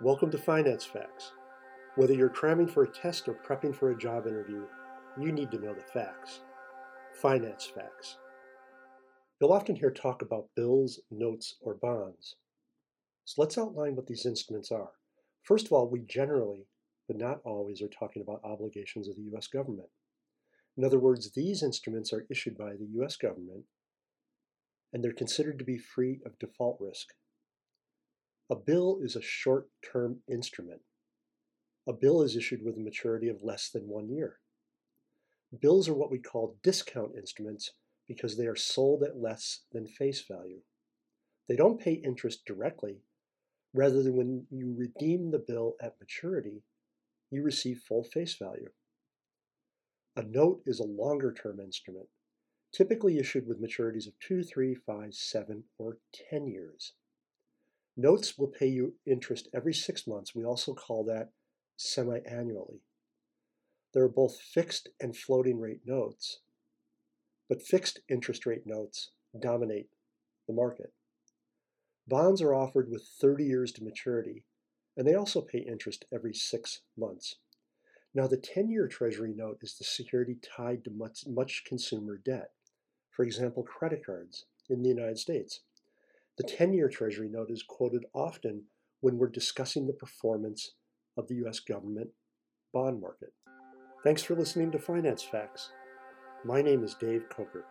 Welcome to Finance Facts. Whether you're cramming for a test or prepping for a job interview, you need to know the facts. Finance Facts. You'll often hear talk about bills, notes, or bonds. So let's outline what these instruments are. First of all, we generally, but not always, are talking about obligations of the U.S. government. In other words, these instruments are issued by the U.S. government and they're considered to be free of default risk. A bill is a short-term instrument. A bill is issued with a maturity of less than one year. Bills are what we call discount instruments because they are sold at less than face value. They don't pay interest directly. Rather than when you redeem the bill at maturity, you receive full face value. A note is a longer term instrument, typically issued with maturities of 2, 3, 5, 7, or 10 years. Notes will pay you interest every six months. We also call that semi-annually. There are both fixed and floating rate notes, but fixed interest rate notes dominate the market. Bonds are offered with 30 years to maturity, and they also pay interest every six months. Now, the 10 year Treasury note is the security tied to much, much consumer debt, for example, credit cards in the United States. The 10 year Treasury note is quoted often when we're discussing the performance of the US government bond market. Thanks for listening to Finance Facts. My name is Dave Coker.